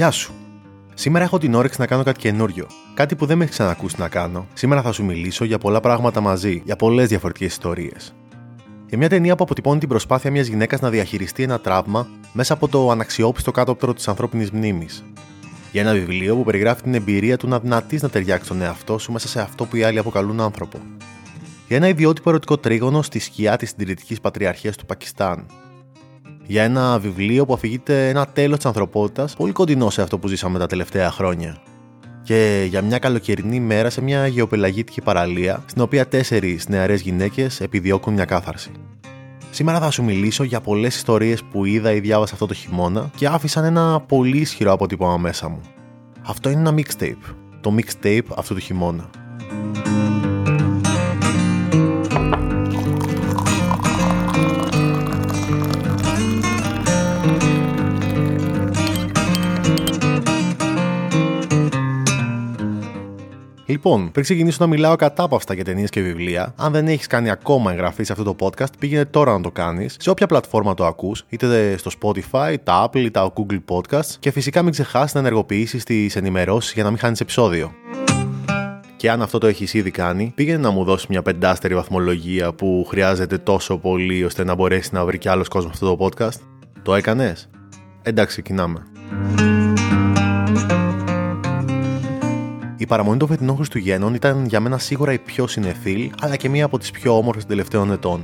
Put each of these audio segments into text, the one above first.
Γεια σου. Σήμερα έχω την όρεξη να κάνω κάτι καινούριο. Κάτι που δεν με έχει ξανακούσει να κάνω. Σήμερα θα σου μιλήσω για πολλά πράγματα μαζί, για πολλές διαφορετικές ιστορίες. Για μια ταινία που αποτυπώνει την προσπάθεια μιας γυναίκας να διαχειριστεί ένα τραύμα μέσα από το αναξιόπιστο κάτωπτρο της ανθρώπινης μνήμης. Για ένα βιβλίο που περιγράφει την εμπειρία του να δυνατείς να ταιριάξει τον εαυτό σου μέσα σε αυτό που οι άλλοι αποκαλούν άνθρωπο. Για ένα ιδιότυπο ερωτικό τρίγωνο στη σκιά της συντηρητικής πατριαρχίας του Πακιστάν, για ένα βιβλίο που αφηγείται ένα τέλος της ανθρωπότητας πολύ κοντινό σε αυτό που ζήσαμε τα τελευταία χρόνια. Και για μια καλοκαιρινή μέρα σε μια γεωπελαγήτικη παραλία, στην οποία τέσσερις νεαρές γυναίκες επιδιώκουν μια κάθαρση. Σήμερα θα σου μιλήσω για πολλές ιστορίες που είδα ή διάβασα αυτό το χειμώνα και άφησαν ένα πολύ ισχυρό αποτύπωμα μέσα μου. Αυτό είναι ένα mixtape. Το mixtape αυτού του χειμώνα. Λοιπόν, πριν ξεκινήσω να μιλάω κατάπαυστα για ταινίες και βιβλία, αν δεν έχεις κάνει ακόμα εγγραφή σε αυτό το podcast, πήγαινε τώρα να το κάνεις σε όποια πλατφόρμα το ακούς, είτε στο Spotify, τα Apple ή τα Google Podcasts, και φυσικά μην ξεχάσεις να ενεργοποιήσεις τις ενημερώσεις για να μην χάνεις επεισόδιο. Και αν αυτό το έχεις ήδη κάνει, πήγαινε να μου δώσεις μια πεντάστερη βαθμολογία που χρειάζεται τόσο πολύ ώστε να μπορέσει να βρει κι άλλος κόσμος αυτό το podcast. Το έκανες; Εντάξει, ξεκινάμε. Η παραμονή των φετινών Χριστουγέννων ήταν για μένα σίγουρα η πιο συνεφίλ, αλλά και μία από τις πιο όμορφες των τελευταίων ετών.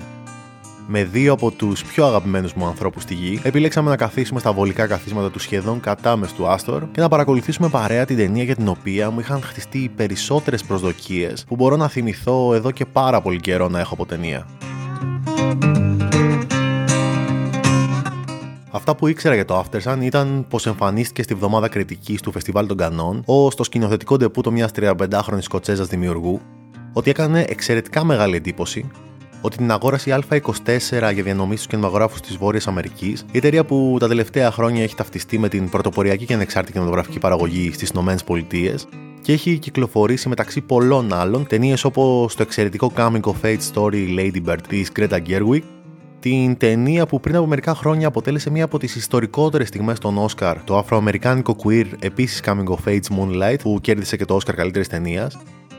Με δύο από τους πιο αγαπημένους μου ανθρώπους στη γη, επιλέξαμε να καθίσουμε στα βολικά καθίσματα του σχεδόν κατάμε του Άστορ και να παρακολουθήσουμε παρέα την ταινία για την οποία μου είχαν χτιστεί οι περισσότερες προσδοκίες που μπορώ να θυμηθώ εδώ και πάρα πολύ καιρό να έχω από ταινία. Αυτά που ήξερα για το Aftersun ήταν πως εμφανίστηκε στη βδομάδα κριτικής του Φεστιβάλ των Κανών ω το σκηνοθετικό ντεπούτο μιας 35χρονη Σκοτσέζας δημιουργού, ότι έκανε εξαιρετικά μεγάλη εντύπωση, ότι την αγόρασε η Α24 για διανομή στους κινηματογράφους της Βόρειας Αμερικής, η εταιρεία που τα τελευταία χρόνια έχει ταυτιστεί με την πρωτοποριακή και ανεξάρτητη κινηματογραφική παραγωγή στις ΗΠΑ και έχει κυκλοφορήσει μεταξύ πολλών άλλων ταινίες όπως το εξαιρετικό coming of age story Lady Bird της Greta Gerwig την ταινία που πριν από μερικά χρόνια αποτέλεσε μία από τις ιστορικότερες στιγμές των Όσκαρ, το αφροαμερικάνικο queer επίσης Coming of Age Moonlight, που κέρδισε και το Όσκαρ καλύτερης ταινίας,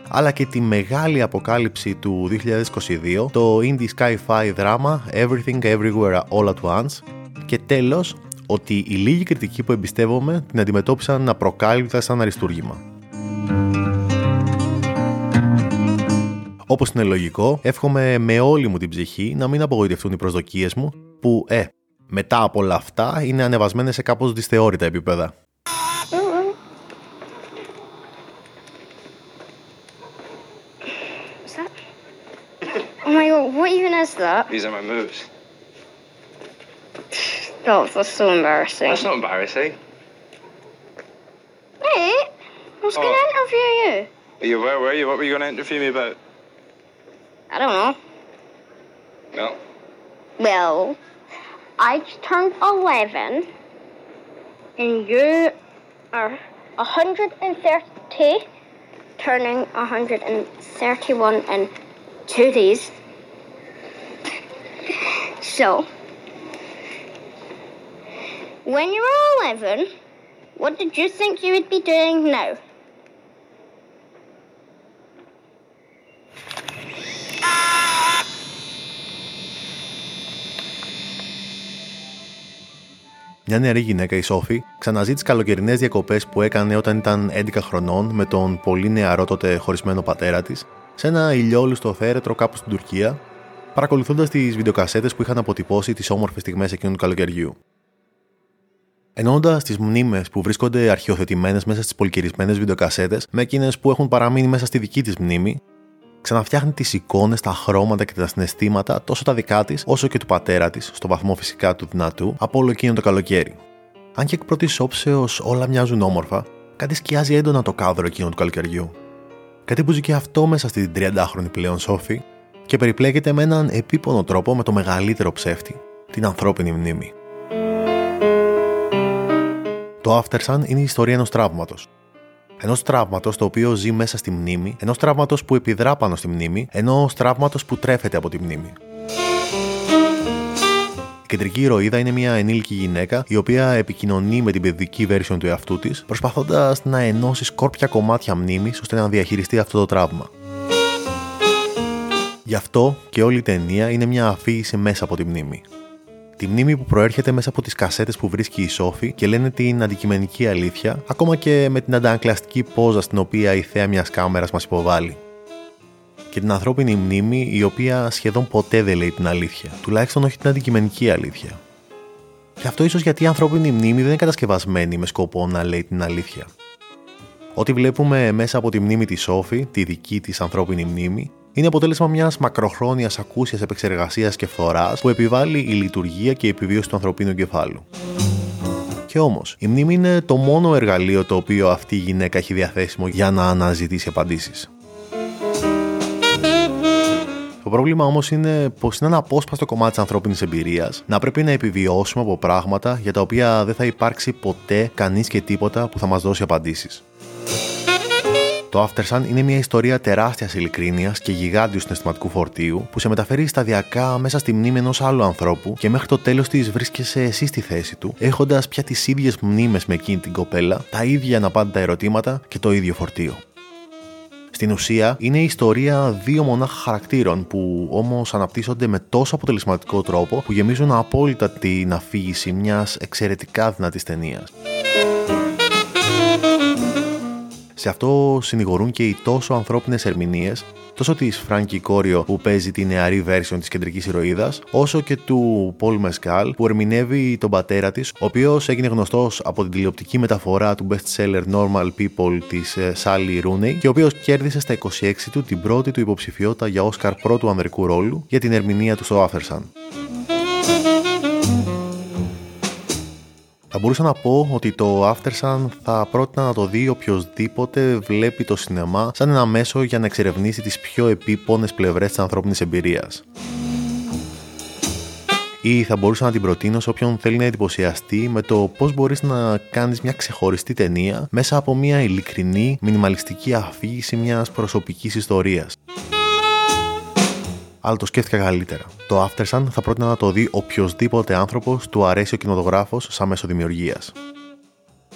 αλλά και τη μεγάλη αποκάλυψη του 2022, το indie sci-fi δράμα Everything Everywhere All at Once, και τέλος, ότι οι λίγοι κριτικοί που εμπιστεύομαι την αντιμετώπισαν απροκάλυπτα σαν αριστούργημα. Όπω είναι λογικό, εύχομαι με όλη μου την ψυχή να μην απογοητευτούν οι προσδοκίε μου, που, ε, μετά από όλα αυτά είναι ανεβασμένε σε κάπω δυσθεώρητα επίπεδα. Oh my god, what even is that? These are my moves. Oh, that's so embarrassing. That's not embarrassing. Hey, I was going to Oh. interview you. Are you, where were you? What were you going to interview me about? I don't know. No. Well, I turned 11, and you are 130, turning 131 in two days. So, when you were 11, what did you think you would be doing now? Μια νεαρή γυναίκα, η Σόφη, ξαναζεί τις καλοκαιρινές διακοπές που έκανε όταν ήταν 11 χρονών με τον πολύ νεαρό τότε χωρισμένο πατέρα της, σε ένα ηλιόλουστο θέρετρο κάπου στην Τουρκία, παρακολουθώντας τις βιντεοκασέτες που είχαν αποτυπώσει τις όμορφες στιγμές εκείνου του καλοκαιριού. Ενώντα τις μνήμες που βρίσκονται αρχιοθετημένε μέσα στις πολυκυρισμένες βιντεοκασέτες με εκείνες που έχουν παραμείνει μέσα στη δική της μνήμη, ξαναφτιάχνει τις εικόνες, τα χρώματα και τα συναισθήματα τόσο τα δικά της όσο και του πατέρα της, στο βαθμό φυσικά του δυνατού, από όλο εκείνο το καλοκαίρι. Αν και εκ πρώτης όψεως όλα μοιάζουν όμορφα, κάτι σκιάζει έντονα το κάδρο εκείνο του καλοκαιριού. Κάτι που ζει και αυτό μέσα στην 30χρονη πλέον Σόφη και περιπλέκεται με έναν επίπονο τρόπο με το μεγαλύτερο ψεύτη, την ανθρώπινη μνήμη. Το Aftersun είναι η ιστορία ενός τραύματος. Ενός τραύματος το οποίο ζει μέσα στη μνήμη, ενός τραύματος που επιδρά πάνω στη μνήμη, ενός τραύματος που τρέφεται από τη μνήμη. Η κεντρική ηρωίδα είναι μια ενήλικη γυναίκα η οποία επικοινωνεί με την παιδική version του εαυτού της, προσπαθώντας να ενώσει σκόρπια κομμάτια μνήμης ώστε να διαχειριστεί αυτό το τραύμα. Γι' αυτό και όλη η ταινία είναι μια αφήγηση μέσα από τη μνήμη. Τη μνήμη που προέρχεται μέσα από τις κασέτες που βρίσκει η Σόφη και λένε την αντικειμενική αλήθεια, ακόμα και με την αντανακλαστική πόζα στην οποία η θέα μιας κάμερας μας υποβάλλει. Και την ανθρώπινη μνήμη η οποία σχεδόν ποτέ δεν λέει την αλήθεια, τουλάχιστον όχι την αντικειμενική αλήθεια. Και αυτό ίσως γιατί η ανθρώπινη μνήμη δεν είναι κατασκευασμένη με σκοπό να λέει την αλήθεια. Ό,τι βλέπουμε μέσα από τη μνήμη της Σόφη, τη δική της ανθρώπινη μνήμη, είναι αποτέλεσμα μιας μακροχρόνιας ακούσιας επεξεργασίας και φθοράς που επιβάλλει η λειτουργία και η επιβίωση του ανθρωπίνου εγκεφάλου. Και όμως, η μνήμη είναι το μόνο εργαλείο το οποίο αυτή η γυναίκα έχει διαθέσιμο για να αναζητήσει απαντήσεις. Το πρόβλημα όμως είναι πως είναι ένα απόσπαστο κομμάτι της ανθρώπινης εμπειρίας να πρέπει να επιβιώσουμε από πράγματα για τα οποία δεν θα υπάρξει ποτέ κανείς και τίποτα που θα μας δώσει απαντήσεις. Το Aftersun είναι μια ιστορία τεράστιας ειλικρίνειας και γιγάντιου συναισθηματικού φορτίου που σε μεταφέρει σταδιακά μέσα στη μνήμη ενός άλλου ανθρώπου και μέχρι το τέλος της βρίσκεσαι εσύ στη θέση του, έχοντας πια τις ίδιες μνήμες με εκείνη την κοπέλα, τα ίδια αναπάντητα ερωτήματα και το ίδιο φορτίο. Στην ουσία, είναι η ιστορία δύο μονάχα χαρακτήρων που όμως αναπτύσσονται με τόσο αποτελεσματικό τρόπο που γεμίζουν απόλυτα την αφήγηση μιας εξαιρετικά δυνατής ταινίας. Σε αυτό συνηγορούν και οι τόσο ανθρώπινες ερμηνείες, τόσο της Φράνκη Κόριο που παίζει τη νεαρή version της κεντρικής ηρωίδας, όσο και του Πολ Μεσκάλ που ερμηνεύει τον πατέρα της, ο οποίος έγινε γνωστός από την τηλεοπτική μεταφορά του bestseller Normal People της Sally Rooney και ο οποίος κέρδισε στα 26 του την πρώτη του υποψηφιότητα για Όσκαρ πρώτου ανδρικού ρόλου για την ερμηνεία του στο Aftersun. Θα μπορούσα να πω ότι το Aftersun θα πρότεινα να το δει οποιοδήποτε βλέπει το σινεμά σαν ένα μέσο για να εξερευνήσει τις πιο επίπονες πλευρές της ανθρώπινης εμπειρίας. Ή θα μπορούσα να την προτείνω σε όποιον θέλει να εντυπωσιαστεί με το πώς μπορείς να κάνεις μια ξεχωριστή ταινία μέσα από μια ειλικρινή, μινιμαλιστική αφήγηση μιας προσωπικής ιστορίας αλλά το σκέφτηκα καλύτερα. Το Aftersun θα πρότεινα να το δει οποιοδήποτε άνθρωπος του αρέσει ο κινηματογράφος σαν μέσο δημιουργίας.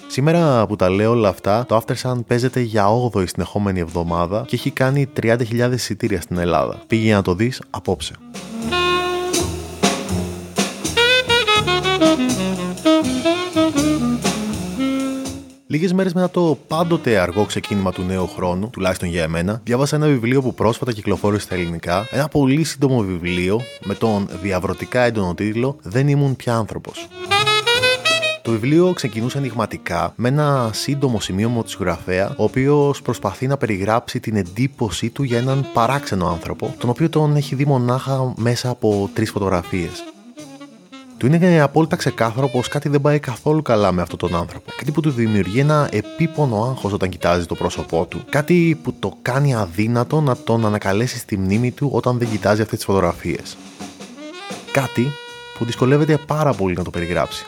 Σήμερα που τα λέω όλα αυτά, το Aftersun παίζεται για 8η συνεχόμενη εβδομάδα και έχει κάνει 30.000 εισιτήρια στην Ελλάδα. Πήγε να το δεις απόψε. Λίγες μέρες μετά το πάντοτε αργό ξεκίνημα του νέου χρόνου, τουλάχιστον για εμένα, διάβασα ένα βιβλίο που πρόσφατα κυκλοφόρησε στα ελληνικά, ένα πολύ σύντομο βιβλίο με τον διαβρωτικά έντονο τίτλο Δεν ήμουν πια άνθρωπος. Το βιβλίο ξεκινούσε ενηγματικά με ένα σύντομο σημείωμα του γραφέα, ο οποίος προσπαθεί να περιγράψει την εντύπωσή του για έναν παράξενο άνθρωπο, τον οποίο τον έχει δει μονάχα μέσα από τρεις φωτογραφίες. Του είναι απόλυτα ξεκάθαρο πως κάτι δεν πάει καθόλου καλά με αυτόν τον άνθρωπο. Κάτι που του δημιουργεί ένα επίπονο άγχος όταν κοιτάζει το πρόσωπό του. Κάτι που το κάνει αδύνατο να τον ανακαλέσει στη μνήμη του όταν δεν κοιτάζει αυτές τις φωτογραφίες. Κάτι που δυσκολεύεται πάρα πολύ να το περιγράψει.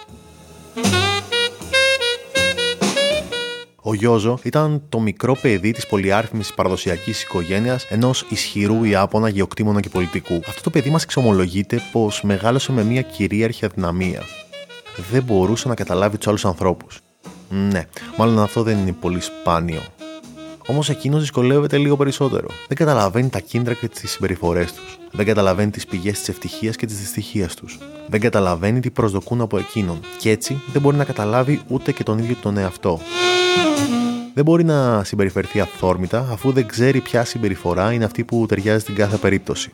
Ο Γιώζο ήταν το μικρό παιδί της πολυάριθμης παραδοσιακής οικογένειας ενός ισχυρού Ιάπωνα γεωκτήμονα και πολιτικού. Αυτό το παιδί μας εξομολογείται πως μεγάλωσε με μια κυρίαρχη αδυναμία. Δεν μπορούσε να καταλάβει τους άλλους ανθρώπους. Ναι, μάλλον αυτό δεν είναι πολύ σπάνιο. Όμως εκείνος δυσκολεύεται λίγο περισσότερο. Δεν καταλαβαίνει τα κίνητρα και τις συμπεριφορές τους. Δεν καταλαβαίνει τις πηγές της ευτυχίας και της δυστυχίας τους. Δεν καταλαβαίνει τι προσδοκούν από εκείνον. Και έτσι δεν μπορεί να καταλάβει ούτε και τον ίδιο τον εαυτό δεν μπορεί να συμπεριφερθεί αυθόρμητα αφού δεν ξέρει ποια συμπεριφορά είναι αυτή που ταιριάζει στην κάθε περίπτωση.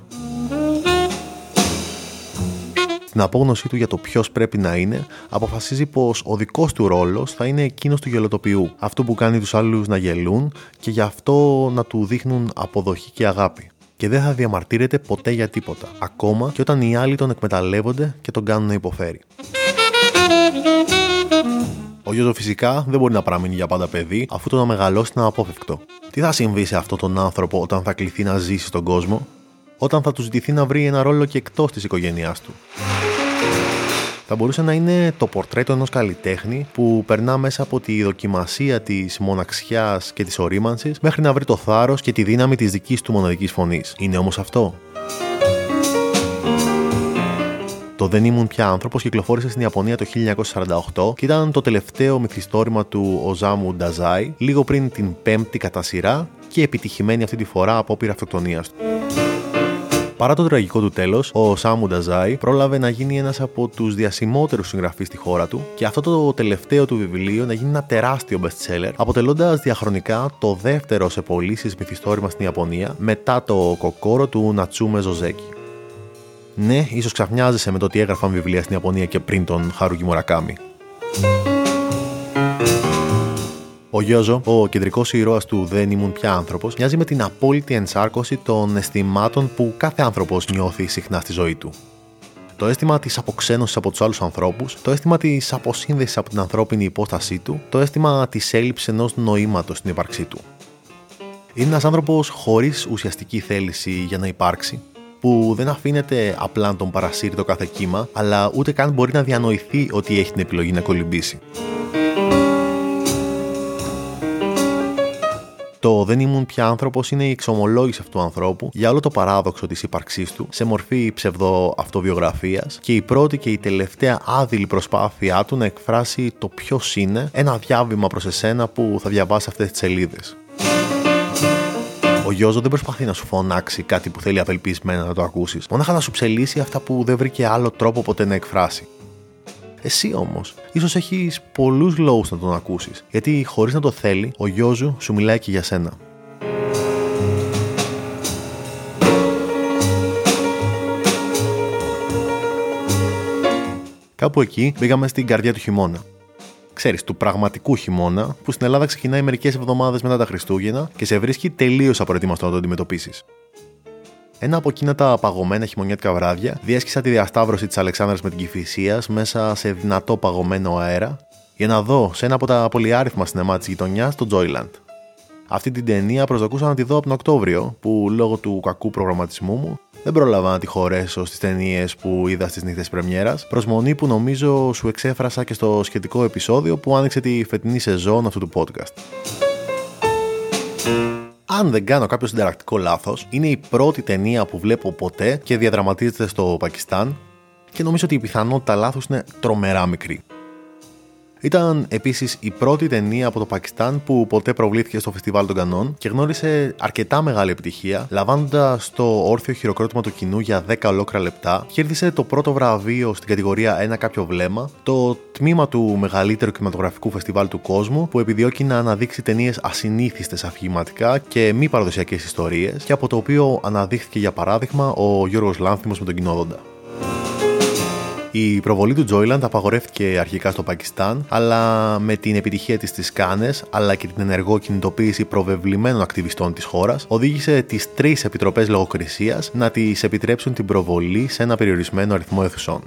Στην απόγνωσή του για το ποιος πρέπει να είναι, αποφασίζει πως ο δικός του ρόλος θα είναι εκείνος του γελοτοποιού, αυτό που κάνει τους άλλους να γελούν και γι' αυτό να του δείχνουν αποδοχή και αγάπη. Και δεν θα διαμαρτύρεται ποτέ για τίποτα, ακόμα και όταν οι άλλοι τον εκμεταλλεύονται και τον κάνουν να υποφέρει. Ο Γιώργο φυσικά δεν μπορεί να παραμείνει για πάντα παιδί, αφού το να μεγαλώσει είναι απόφευκτο. Τι θα συμβεί σε αυτόν τον άνθρωπο όταν θα κληθεί να ζήσει στον κόσμο, όταν θα του ζητηθεί να βρει ένα ρόλο και εκτός της οικογένειάς του; Θα μπορούσε να είναι το πορτρέτο ενός καλλιτέχνη που περνά μέσα από τη δοκιμασία της μοναξιάς και της ορίμανσης μέχρι να βρει το θάρρος και τη δύναμη της δικής του μοναδικής φωνής. Είναι όμως αυτό. Το Δεν ήμουν πια άνθρωπος κυκλοφόρησε στην Ιαπωνία το 1948 και ήταν το τελευταίο μυθιστόρημα του Οζάμου Νταζάι, λίγο πριν την πέμπτη κατά σειρά και επιτυχημένη αυτή τη φορά απόπειρα αυτοκτονίας του. Παρά το τραγικό του τέλος, ο Σάμου Νταζάι πρόλαβε να γίνει ένας από τους διασημότερους συγγραφείς στη χώρα του και αυτό το τελευταίο του βιβλίο να γίνει ένα τεράστιο bestseller, αποτελώντας διαχρονικά το δεύτερο σε πωλήσεις μυθιστόρημα στην Ιαπωνία μετά το κοκόρο του Νατσούμε Ζωζέκη. Ναι, ίσως ξαφνιάζεσαι με το ότι έγραφαν βιβλία στην Ιαπωνία και πριν τον Χάρουκι Μουρακάμι. Ο Γιώζο, ο κεντρικός ήρωας του Δεν ήμουν πια άνθρωπος, μοιάζει με την απόλυτη ενσάρκωση των αισθημάτων που κάθε άνθρωπος νιώθει συχνά στη ζωή του. Το αίσθημα της αποξένωσης από τους άλλους ανθρώπους, το αίσθημα της αποσύνδεσης από την ανθρώπινη υπόστασή του, το αίσθημα της έλλειψης ενός νοήματος στην ύπαρξή του. Είναι ένας άνθρωπος χωρίς ουσιαστική θέληση για να υπάρξει, που δεν αφήνεται απλά να τον παρασύρει το κάθε κύμα, αλλά ούτε καν μπορεί να διανοηθεί ότι έχει την επιλογή να κολυμπήσει. Το Δεν ήμουν πια άνθρωπος είναι η εξομολόγηση αυτού του ανθρώπου για όλο το παράδοξο της ύπαρξής του σε μορφή ψευδοαυτοβιογραφίας και η πρώτη και η τελευταία άδειλη προσπάθειά του να εκφράσει το ποιος είναι, ένα διάβημα προς εσένα που θα διαβάσει αυτές τις σελίδες. Ο Γιώζο δεν προσπαθεί να σου φωνάξει κάτι που θέλει απελπισμένα να το ακούσεις, μονάχα να σου ψελίσει αυτά που δεν βρήκε άλλο τρόπο ποτέ να εκφράσει. Εσύ όμως, ίσως έχεις πολλούς λόγους να τον ακούσεις, γιατί χωρίς να το θέλει, ο Γιώζου σου μιλάει και για σένα. Κάπου εκεί πήγαμε στην καρδιά του χειμώνα. Ξέρεις, του πραγματικού χειμώνα, που στην Ελλάδα ξεκινάει μερικές εβδομάδες μετά τα Χριστούγεννα και σε βρίσκει τελείως απροετοίμαστο να το αντιμετωπίσεις. Ένα από εκείνα τα παγωμένα χειμωνιάτικα βράδια διέσχισα τη διασταύρωση της Αλεξάνδρα με την Κυφυσίας μέσα σε δυνατό παγωμένο αέρα για να δω σε ένα από τα πολυάριθμα σινεμά της γειτονιάς το Joyland. Αυτή την ταινία προσδοκούσα να τη δω από τον Οκτώβριο, που λόγω του κακού προγραμματισμού μου δεν πρόλαβα να τη χωρέσω στις ταινίες που είδα στις νύχτες Πρεμιέρας, προσμονή που νομίζω σου εξέφρασα και στο σχετικό επεισόδιο που άνοιξε τη φετινή σεζόν αυτού του podcast αν δεν κάνω κάποιο συνταρακτικό λάθος, είναι η πρώτη ταινία που βλέπω ποτέ και διαδραματίζεται στο Πακιστάν και νομίζω ότι η πιθανότητα λάθος είναι τρομερά μικρή. Ήταν επίσης η πρώτη ταινία από το Πακιστάν που ποτέ προβλήθηκε στο Φεστιβάλ των Κανών και γνώρισε αρκετά μεγάλη επιτυχία, λαμβάνοντας το όρθιο χειροκρότημα του κοινού για 10 ολόκληρα λεπτά. Κέρδισε το πρώτο βραβείο στην κατηγορία Ένα Κάποιο Βλέμμα, το τμήμα του μεγαλύτερου κινηματογραφικού φεστιβάλ του κόσμου που επιδιώκει να αναδείξει ταινίες ασυνήθιστες αφηγηματικά και μη παραδοσιακές ιστορίες και από το οποίο αναδείχθηκε για παράδειγμα ο Γιώργος Λάνθιμος με τον κοινόδοντα. Η προβολή του Joyland απαγορεύτηκε αρχικά στο Πακιστάν, αλλά με την επιτυχία της στι Κάνες αλλά και την ενεργό κινητοποίηση προβεβλημένων ακτιβιστών της χώρας, οδήγησε τις τρεις επιτροπές λογοκρισίας να τη επιτρέψουν την προβολή σε ένα περιορισμένο αριθμό αιθουσών.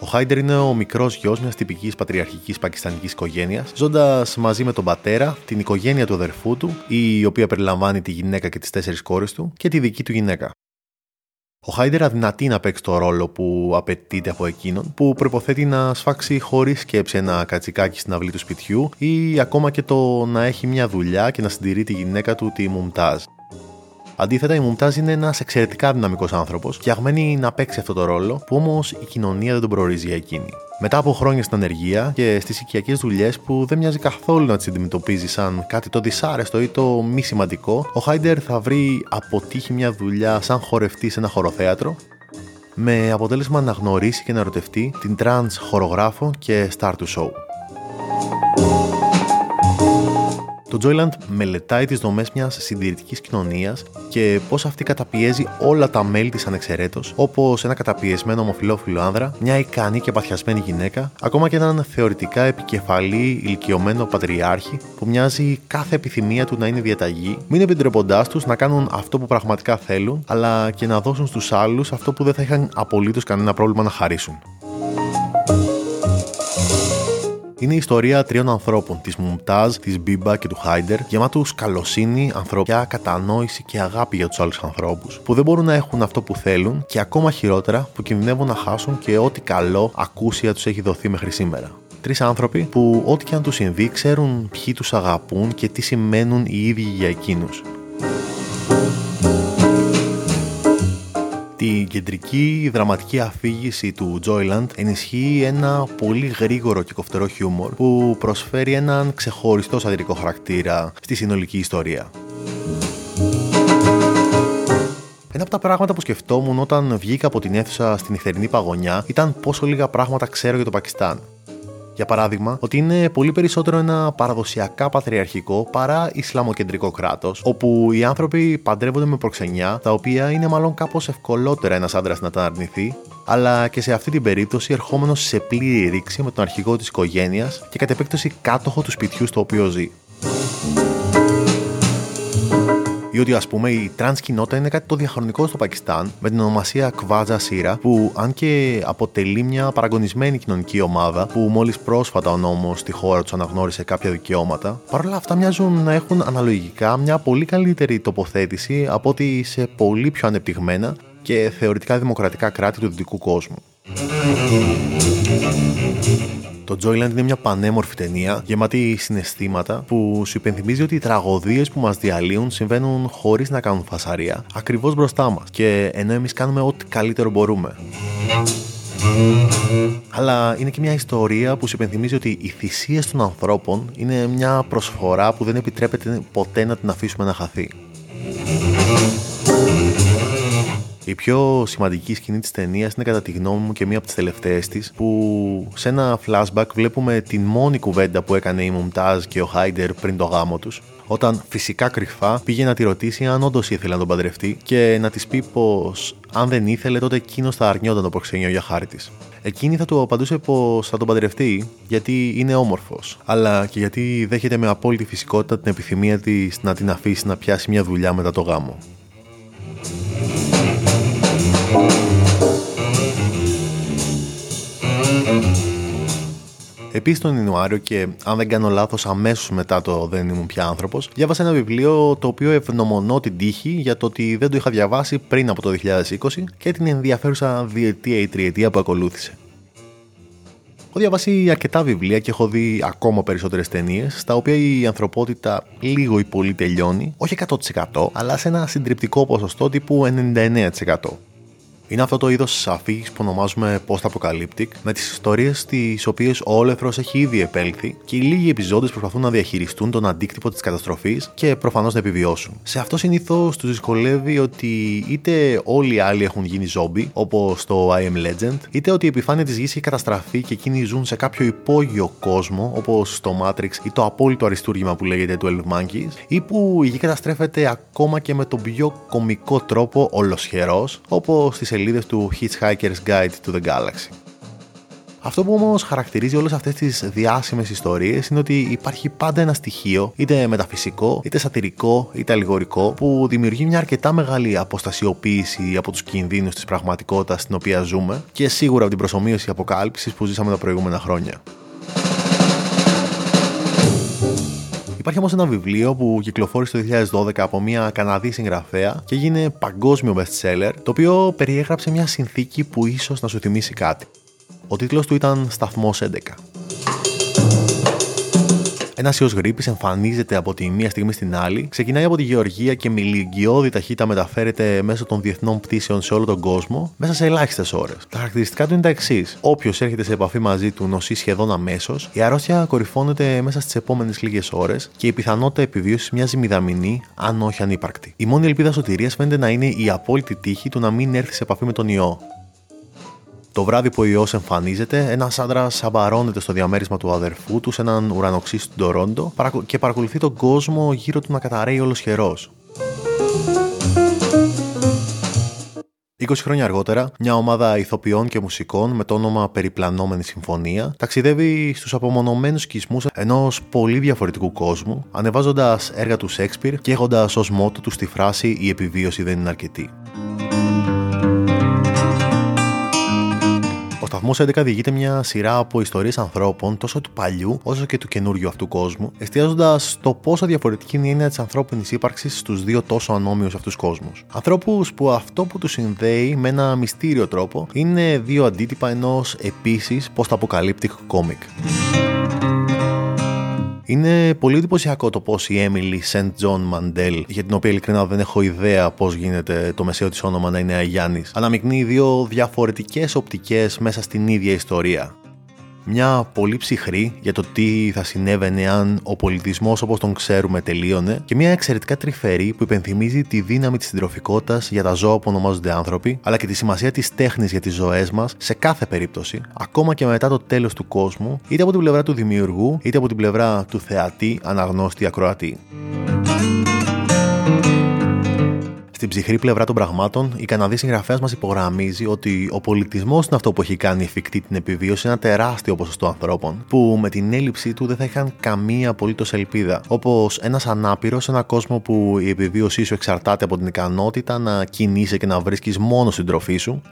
Ο Χάιντερ είναι ο μικρός γιος μιας τυπικής πατριαρχικής πακιστανικής οικογένειας, ζώντας μαζί με τον πατέρα, την οικογένεια του αδερφού του, η οποία περιλαμβάνει τη γυναίκα και τις τέσσερις κόρες του, και τη δική του γυναίκα. Ο Χάιντερ αδυνατεί να παίξει το ρόλο που απαιτείται από εκείνον, που προποθέτει να σφάξει χωρίς σκέψη ένα κατσικάκι στην αυλή του σπιτιού ή ακόμα και το να έχει μια δουλειά και να συντηρεί τη γυναίκα του, τη Μουμτάζ. Αντίθετα, η Μουμτάζ είναι ένας εξαιρετικά δυναμικός άνθρωπος, φτιαγμένη να παίξει αυτό το ρόλο, που όμως η κοινωνία δεν τον προορίζει για εκείνη. Μετά από χρόνια στην ανεργία και στις οικιακές δουλειές που δεν μοιάζει καθόλου να τις αντιμετωπίζει σαν κάτι το δυσάρεστο ή το μη σημαντικό, ο Χάιντερ θα βρει αποτύχει μια δουλειά σαν χορευτή σε ένα χωροθέατρο, με αποτέλεσμα να γνωρίσει και να ερωτευτεί την τρανς χορογράφο και star του show. Το Joyland μελετάει τις δομές μιας συντηρητικής κοινωνίας και πώς αυτή καταπιέζει όλα τα μέλη της ανεξαιρέτως, όπως ένα καταπιεσμένο ομοφυλόφιλο άνδρα, μια ικανή και παθιασμένη γυναίκα, ακόμα και έναν θεωρητικά επικεφαλή ηλικιωμένο πατριάρχη που μοιάζει κάθε επιθυμία του να είναι διαταγή, μην επιτρέποντά τους να κάνουν αυτό που πραγματικά θέλουν, αλλά και να δώσουν στους άλλους αυτό που δεν θα είχαν απολύτως κανένα πρόβλημα να χαρίσουν. Είναι η ιστορία τριών ανθρώπων, της Μουμτάζ, της Μπίμπα και του Χάιντερ, γεμάτους καλοσύνη, ανθρωπιά, κατανόηση και αγάπη για τους άλλους ανθρώπους, που δεν μπορούν να έχουν αυτό που θέλουν και ακόμα χειρότερα που κινδυνεύουν να χάσουν και ό,τι καλό ακούσια τους έχει δοθεί μέχρι σήμερα. Τρεις άνθρωποι που, ό,τι και αν τους συμβεί, ξέρουν ποιοι τους αγαπούν και τι σημαίνουν οι ίδιοι για εκείνους. Την κεντρική δραματική αφήγηση του Joyland ενισχύει ένα πολύ γρήγορο και κοφτερό χιούμορ που προσφέρει έναν ξεχωριστό σατυρικό χαρακτήρα στη συνολική ιστορία. Ένα από τα πράγματα που σκεφτόμουν όταν βγήκα από την αίθουσα στην νυχτερινή παγωνιά ήταν πόσο λίγα πράγματα ξέρω για το Πακιστάν. Για παράδειγμα, ότι είναι πολύ περισσότερο ένα παραδοσιακά πατριαρχικό παρά Ισλαμοκεντρικό κράτος, όπου οι άνθρωποι παντρεύονται με προξενιά, τα οποία είναι μάλλον κάπως ευκολότερα ένας άντρας να τα αρνηθεί, αλλά και σε αυτή την περίπτωση ερχόμενος σε πλήρη ρήξη με τον αρχηγό της οικογένειας και κατ' επέκταση κάτοχο του σπιτιού στο οποίο ζει ή ότι ας πούμε η τρανς κοινότητα είναι κάτι το διαχρονικό στο Πακιστάν με την ονομασία Khwaja Sira που αν και αποτελεί μια παραγκωνισμένη κοινωνική ομάδα που μόλις πρόσφατα ο νόμος στη χώρα τους αναγνώρισε κάποια δικαιώματα, παρόλα αυτά μοιάζουν να έχουν αναλογικά μια πολύ καλύτερη τοποθέτηση από ότι σε πολύ πιο ανεπτυγμένα και θεωρητικά δημοκρατικά κράτη του δυτικού κόσμου. Το Joyland είναι μια πανέμορφη ταινία γεμάτη συναισθήματα που σου υπενθυμίζει ότι οι τραγωδίες που μας διαλύουν συμβαίνουν χωρίς να κάνουν φασαρία, ακριβώς μπροστά μας και ενώ εμείς κάνουμε ό,τι καλύτερο μπορούμε. Αλλά είναι και μια ιστορία που σου υπενθυμίζει ότι οι θυσίες των ανθρώπων είναι μια προσφορά που δεν επιτρέπεται ποτέ να την αφήσουμε να χαθεί. Η πιο σημαντική σκηνή της ταινίας είναι κατά τη γνώμη μου και μία από τις τελευταίες της, που σε ένα flashback βλέπουμε την μόνη κουβέντα που έκανε η Μουμτάζ και ο Χάιντερ πριν το γάμο τους, όταν φυσικά κρυφά πήγε να τη ρωτήσει αν όντως ήθελε να τον παντρευτεί και να της πει πως αν δεν ήθελε τότε εκείνος θα αρνιόταν το προξενιό για χάρη της. Εκείνη θα του απαντούσε πως θα τον παντρευτεί γιατί είναι όμορφος, αλλά και γιατί δέχεται με απόλυτη φυσικότητα την επιθυμία της να την αφήσει να πιάσει μια δουλειά μετά το γάμο. Επίσης τον Ιανουάριο και αν δεν κάνω λάθος, αμέσως μετά το Δεν ήμουν πια άνθρωπος, διάβασα ένα βιβλίο το οποίο ευνομονώ την τύχη για το ότι δεν το είχα διαβάσει πριν από το 2020 και την ενδιαφέρουσα διετία ή τριετία που ακολούθησε. Έχω διαβάσει αρκετά βιβλία και έχω δει ακόμα περισσότερες ταινίες, στα οποία η ανθρωπότητα λίγο ή πολύ τελειώνει, όχι 100%, αλλά σε ένα συντριπτικό ποσοστό τύπου 99%. Είναι αυτό το είδος αφήγηση που ονομάζουμε post-apocalyptic, με τις ιστορίες στι οποίες ο όλεθρος έχει ήδη επέλθει και οι λίγοι επιζώντες προσπαθούν να διαχειριστούν τον αντίκτυπο της καταστροφής και προφανώς να επιβιώσουν. Σε αυτό συνήθως τους δυσκολεύει ότι είτε όλοι οι άλλοι έχουν γίνει ζόμπι, όπως το I am Legend, είτε ότι η επιφάνεια της γης έχει καταστραφεί και εκείνοι ζουν σε κάποιο υπόγειο κόσμο, όπως το Matrix ή το απόλυτο αριστούργημα που λέγεται 12 Monkeys, ή που η γη καταστρέφεται ακόμα και με τον πιο κομικό τρόπο ολοσχερό, όπως στι σελίδες του Hitchhiker's Guide to the Galaxy. Αυτό που όμως χαρακτηρίζει όλες αυτές τις διάσημες ιστορίες είναι ότι υπάρχει πάντα ένα στοιχείο, είτε μεταφυσικό, είτε σατυρικό, είτε αλληγορικό, που δημιουργεί μια αρκετά μεγάλη αποστασιοποίηση από τους κινδύνους της πραγματικότητας στην οποία ζούμε και σίγουρα από την προσωμείωση αποκάλυψης που ζήσαμε τα προηγούμενα χρόνια. Υπάρχει όμως ένα βιβλίο που κυκλοφόρησε το 2012 από μια Καναδή συγγραφέα και έγινε παγκόσμιο bestseller, το οποίο περιέγραψε μια συνθήκη που ίσως να σου θυμίσει κάτι. Ο τίτλος του ήταν Σταθμός 11. Ένα ιός γρήπης εμφανίζεται από τη μία στιγμή στην άλλη, ξεκινάει από τη Γεωργία και με ηλικιώδη ταχύτητα μεταφέρεται μέσω των διεθνών πτήσεων σε όλο τον κόσμο μέσα σε ελάχιστες ώρες. Τα χαρακτηριστικά του είναι τα εξής. Όποιος έρχεται σε επαφή μαζί του νοσεί σχεδόν αμέσως, η αρρώστια κορυφώνεται μέσα στις επόμενες λίγες ώρες και η πιθανότητα επιβίωσης μοιάζει μηδαμινή, αν όχι ανύπαρκτη. Η μόνη ελπίδα σωτηρίας φαίνεται να είναι η απόλυτη τύχη του να μην έρθει σε επαφή με τον ιό. Το βράδυ που ο ιός εμφανίζεται, ένας άντρας σαμπαρώνεται στο διαμέρισμα του αδερφού τους σε έναν ουρανοξύ του Ντορόντο και παρακολουθεί τον κόσμο γύρω του να καταραίει ολοσχερό. 20 χρόνια αργότερα, μια ομάδα ηθοποιών και μουσικών με το όνομα Περιπλανόμενη Συμφωνία ταξιδεύει στους απομονωμένους σκισμούς ενός πολύ διαφορετικού κόσμου, ανεβάζοντας έργα του Σέξπιρ και έχοντας ως μότο του τη φράση Η επιβίωση δεν είναι αρκετή. Σταθμός 11 διηγείται μια σειρά από ιστορίες ανθρώπων τόσο του παλιού όσο και του καινούριου αυτού κόσμου, εστιάζοντας στο πόσο διαφορετική είναι η έννοια της ανθρώπινης ύπαρξης στους δύο τόσο ανόμοιους αυτούς κόσμους. Ανθρώπους που αυτό που τους συνδέει με ένα μυστήριο τρόπο είναι δύο αντίτυπα ενός επίσης post-apocalyptic comic. Είναι πολύ εντυπωσιακό το πώς η Έμιλι Σεντ Τζον Μαντέλ, για την οποία ειλικρινά δεν έχω ιδέα πώς γίνεται το μεσαίο της όνομα να είναι Αγιάννη, αναμειγνύει δύο διαφορετικές οπτικές μέσα στην ίδια ιστορία μια πολύ ψυχρή για το τι θα συνέβαινε αν ο πολιτισμός όπως τον ξέρουμε τελείωνε και μια εξαιρετικά τρυφερή που υπενθυμίζει τη δύναμη της συντροφικότητας για τα ζώα που ονομάζονται άνθρωποι, αλλά και τη σημασία της τέχνης για τις ζωές μας σε κάθε περίπτωση, ακόμα και μετά το τέλος του κόσμου, είτε από την πλευρά του δημιουργού, είτε από την πλευρά του θεατή, αναγνώστη, ακροατή. Στην ψυχρή πλευρά των πραγμάτων, η Καναδής συγγραφέας μας υπογραμμίζει ότι ο πολιτισμός είναι αυτό που έχει κάνει εφικτή την επιβίωση ένα τεράστιο ποσοστό ανθρώπων, που με την έλλειψή του δεν θα είχαν καμία απολύτως ελπίδα. Όπως ένας ανάπηρος σε ένα κόσμο που η επιβίωσή σου εξαρτάται από την ικανότητα να κινείσαι και να βρίσκεις μόνο στην τροφή σου,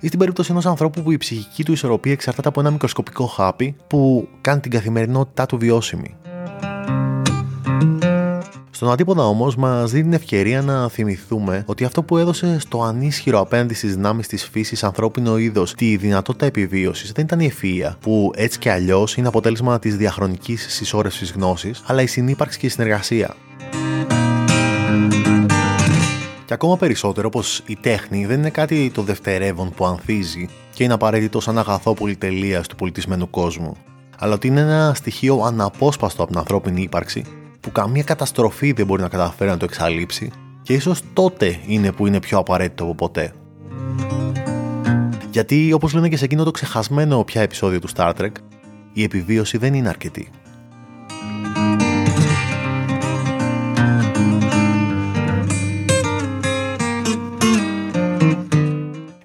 ή στην περίπτωση ενός ανθρώπου που η ψυχική του ισορροπία εξαρτάται από ένα μικροσκοπικό χάπι που κάνει την καθημερινότητά του βιώσιμη. Στον αντίποδα όμως μας δίνει την ευκαιρία να θυμηθούμε ότι αυτό που έδωσε στο ανίσχυρο απέναντι στις δυνάμεις της φύσης ανθρώπινο είδος τη δυνατότητα επιβίωσης δεν ήταν η ευφυα, που έτσι και αλλιώς είναι αποτέλεσμα της διαχρονικής συσσόρευσης γνώσης, αλλά η συνύπαρξη και η συνεργασία. Και ακόμα περισσότερο πως η τέχνη δεν είναι κάτι το δευτερεύον που ανθίζει και είναι απαραίτητο σαν αγαθό πολυτελεία του πολιτισμένου κόσμου, αλλά ότι είναι ένα στοιχείο αναπόσπαστο από την ανθρώπινη ύπαρξη που καμία καταστροφή δεν μπορεί να καταφέρει να το εξαλείψει και ίσως τότε είναι που είναι πιο απαραίτητο από ποτέ. Γιατί όπως λένε και σε εκείνο το ξεχασμένο πια επεισόδιο του Star Trek, η επιβίωση δεν είναι αρκετή.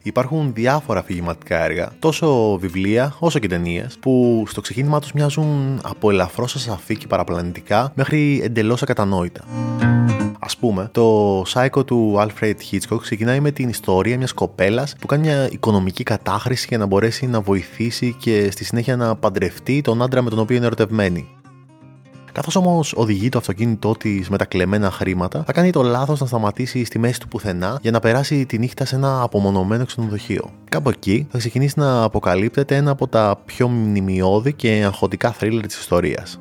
Υπάρχουν διάφορα αφηγηματικά έργα, τόσο βιβλία όσο και ταινίες, που στο ξεκίνημά τους μοιάζουν από ελαφρώς ασαφή και παραπλανητικά μέχρι εντελώς ακατανόητα. Α πούμε, το Psycho του Alfred Hitchcock ξεκινάει με την ιστορία μιας κοπέλας που κάνει μια οικονομική κατάχρηση για να μπορέσει να βοηθήσει και στη συνέχεια να παντρευτεί τον άντρα με τον οποίο είναι ερωτευμένη. Καθώς όμως οδηγεί το αυτοκίνητό της με τα κλεμμένα χρήματα, θα κάνει το λάθος να σταματήσει στη μέση του πουθενά για να περάσει τη νύχτα σε ένα απομονωμένο ξενοδοχείο. Κάπου εκεί θα ξεκινήσει να αποκαλύπτεται ένα από τα πιο μνημειώδη και αγχωτικά θρίλερ της ιστορίας.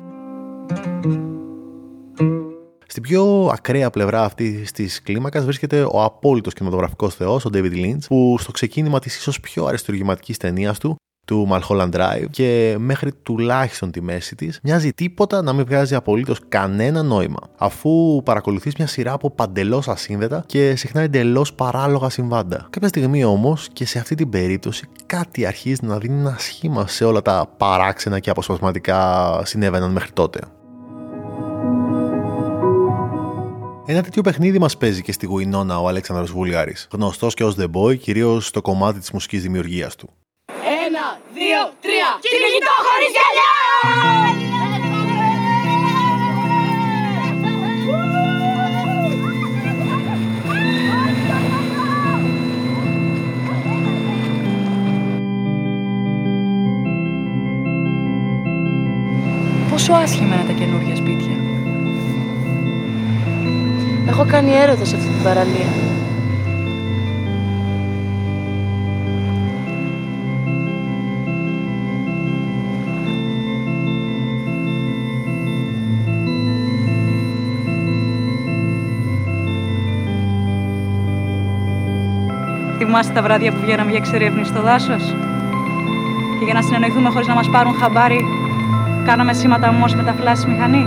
Στην πιο ακραία πλευρά αυτής της κλίμακας βρίσκεται ο απόλυτος κινηματογραφικός θεός, ο David Lynch, που στο ξεκίνημα της ίσως πιο αριστουργηματικής ταινίας του του Malholland Drive και μέχρι τουλάχιστον τη μέση της μοιάζει τίποτα να μην βγάζει απολύτως κανένα νόημα, αφού παρακολουθείς μια σειρά από παντελώς ασύνδετα και συχνά εντελώς παράλογα συμβάντα. Κάποια στιγμή όμως και σε αυτή την περίπτωση κάτι αρχίζει να δίνει ένα σχήμα σε όλα τα παράξενα και αποσπασματικά συνέβαιναν μέχρι τότε. Ένα τέτοιο παιχνίδι μας παίζει και στη Γουινόνα ο Αλέξανδρος Βουλγάρης, γνωστός και ως The Boy, κυρίως στο κομμάτι της μουσικής δημιουργίας του δύο, τρία. Κυνηγητό χωρίς γυαλιά! Πόσο άσχημα είναι τα καινούργια σπίτια. Έχω κάνει έρωτα σε αυτή την παραλία. Θυμάστε τα βράδια που βγαίναμε για εξερεύνηση στο δάσος; Και για να συνεννοηθούμε χωρίς να μας πάρουν χαμπάρι, κάναμε σήματα όμω με τα φλάσι μηχανή.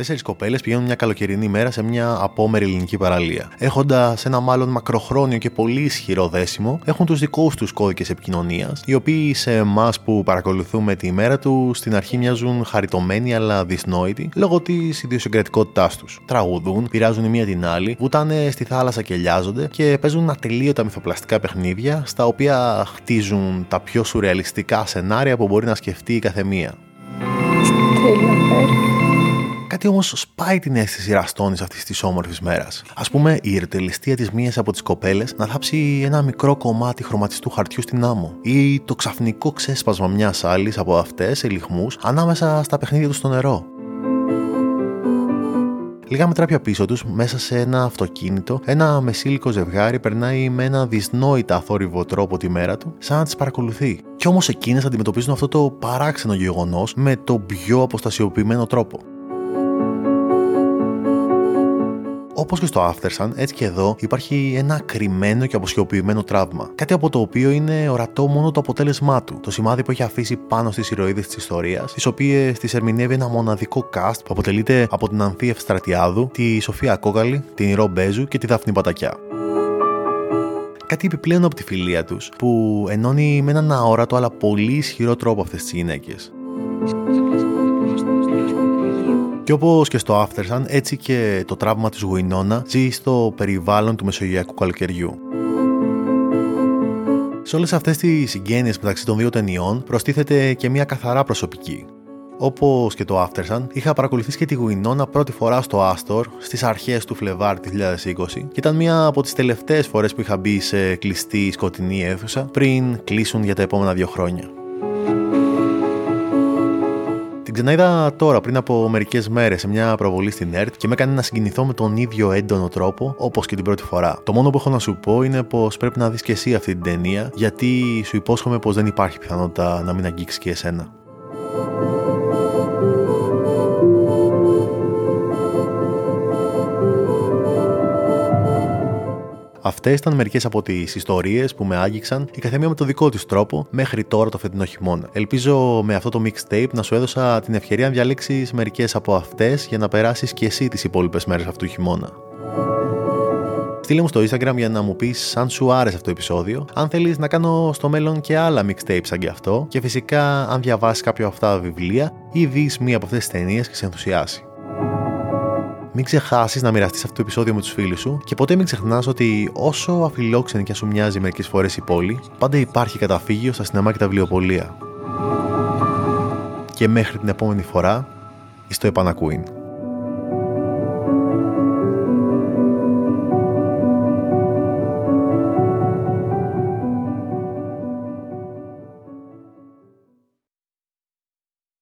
Τέσσερις κοπέλες πηγαίνουν μια καλοκαιρινή μέρα σε μια απόμερη ελληνική παραλία. Έχοντας ένα μάλλον μακροχρόνιο και πολύ ισχυρό δέσιμο, έχουν τους δικούς τους κώδικες επικοινωνίας, οι οποίοι σε εμάς που παρακολουθούμε τη μέρα του στην αρχή μοιάζουν χαριτωμένοι αλλά δυσνόητοι λόγω της ιδιοσυγκρατικότητάς τους. Τραγουδούν, πειράζουν η μία την άλλη, βουτάνε στη θάλασσα και λιάζονται και παίζουν ατελείωτα μυθοπλαστικά παιχνίδια στα οποία χτίζουν τα πιο σουρεαλιστικά σενάρια που μπορεί να σκεφτεί η καθεμία. Κάτι όμως σπάει την αίσθηση ραστόνη αυτής της όμορφης μέρας. Α πούμε, η ερτελεστία της μίας από τις κοπέλες να θάψει ένα μικρό κομμάτι χρωματιστού χαρτιού στην άμμο. Ή το ξαφνικό ξέσπασμα μιας άλλης από αυτές σε λιχμούς ανάμεσα στα παιχνίδια τους στο νερό. Λίγα μέτρα πιο πίσω τους, μέσα σε ένα αυτοκίνητο, ένα μεσήλικο ζευγάρι περνάει με ένα δυσνόητα θόρυβο τρόπο τη μέρα του, σαν να τις παρακολουθεί. Κι όμως εκείνες αντιμετωπίζουν αυτό το παράξενο γεγονός με τον πιο αποστασιοποιημένο τρόπο. Όπως και στο Aftersun, έτσι και εδώ υπάρχει ένα κρυμμένο και αποσιοποιημένο τραύμα. Κάτι από το οποίο είναι ορατό μόνο το αποτέλεσμά του. Το σημάδι που έχει αφήσει πάνω στις ηρωίδες της ιστορίας, τις οποίες τις ερμηνεύει ένα μοναδικό cast που αποτελείται από την Ανθή Ευστρατιάδου, τη Σοφία Κόκαλη, την Ηρώ Μπέζου και τη Δάφνη Πατακιά κάτι επιπλέον από τη φιλία τους που ενώνει με έναν αόρατο αλλά πολύ ισχυρό τρόπο αυτές τις γυναίκες. Και όπως και στο Aftersun, έτσι και το τραύμα της Γουινόνα ζει στο περιβάλλον του μεσογειακού καλοκαιριού. Σε όλες αυτές τις συγγένειες μεταξύ των δύο ταινιών προστίθεται και μια καθαρά προσωπική, Όπως και το Aftersun, είχα παρακολουθήσει και τη Γουινόνα πρώτη φορά στο Astor στις αρχές του Φλεβάρ 2020 και ήταν μία από τις τελευταίες φορές που είχα μπει σε κλειστή σκοτεινή αίθουσα πριν κλείσουν για τα επόμενα δύο χρόνια. Την ξαναείδα τώρα πριν από μερικές μέρες σε μια προβολή στην ΕΡΤ και με έκανε να συγκινηθώ με τον ίδιο έντονο τρόπο όπως και την πρώτη φορά. Το μόνο που έχω να σου πω είναι πως πρέπει να δεις και εσύ αυτή την ταινία γιατί σου υπόσχομαι πως δεν υπάρχει πιθανότητα να μην αγγίξεις και εσένα. Αυτές ήταν μερικές από τις ιστορίες που με άγγιξαν, η καθεμία με το δικό της τρόπο, μέχρι τώρα το φετινό χειμώνα. Ελπίζω με αυτό το mixtape να σου έδωσα την ευκαιρία να διαλέξεις μερικές από αυτές για να περάσεις και εσύ τις υπόλοιπες μέρες αυτού του χειμώνα. Στείλε μου στο Instagram για να μου πεις αν σου άρεσε αυτό το επεισόδιο, αν θέλεις να κάνω στο μέλλον και άλλα mixtapes σαν και αυτό, και φυσικά αν διαβάσεις κάποιο από αυτά τα βιβλία ή δεις μία από αυτές τις ταινίες και σε ενθουσιάσει. Μην ξεχάσεις να μοιραστείς αυτό το επεισόδιο με τους φίλους σου και ποτέ μην ξεχνάς ότι όσο αφιλόξενη και αν σου μοιάζει μερικές φορές η πόλη, πάντα υπάρχει καταφύγιο στα σινεμά και τα βιβλιοπολία. Και μέχρι την επόμενη φορά, είστε επανακούιν.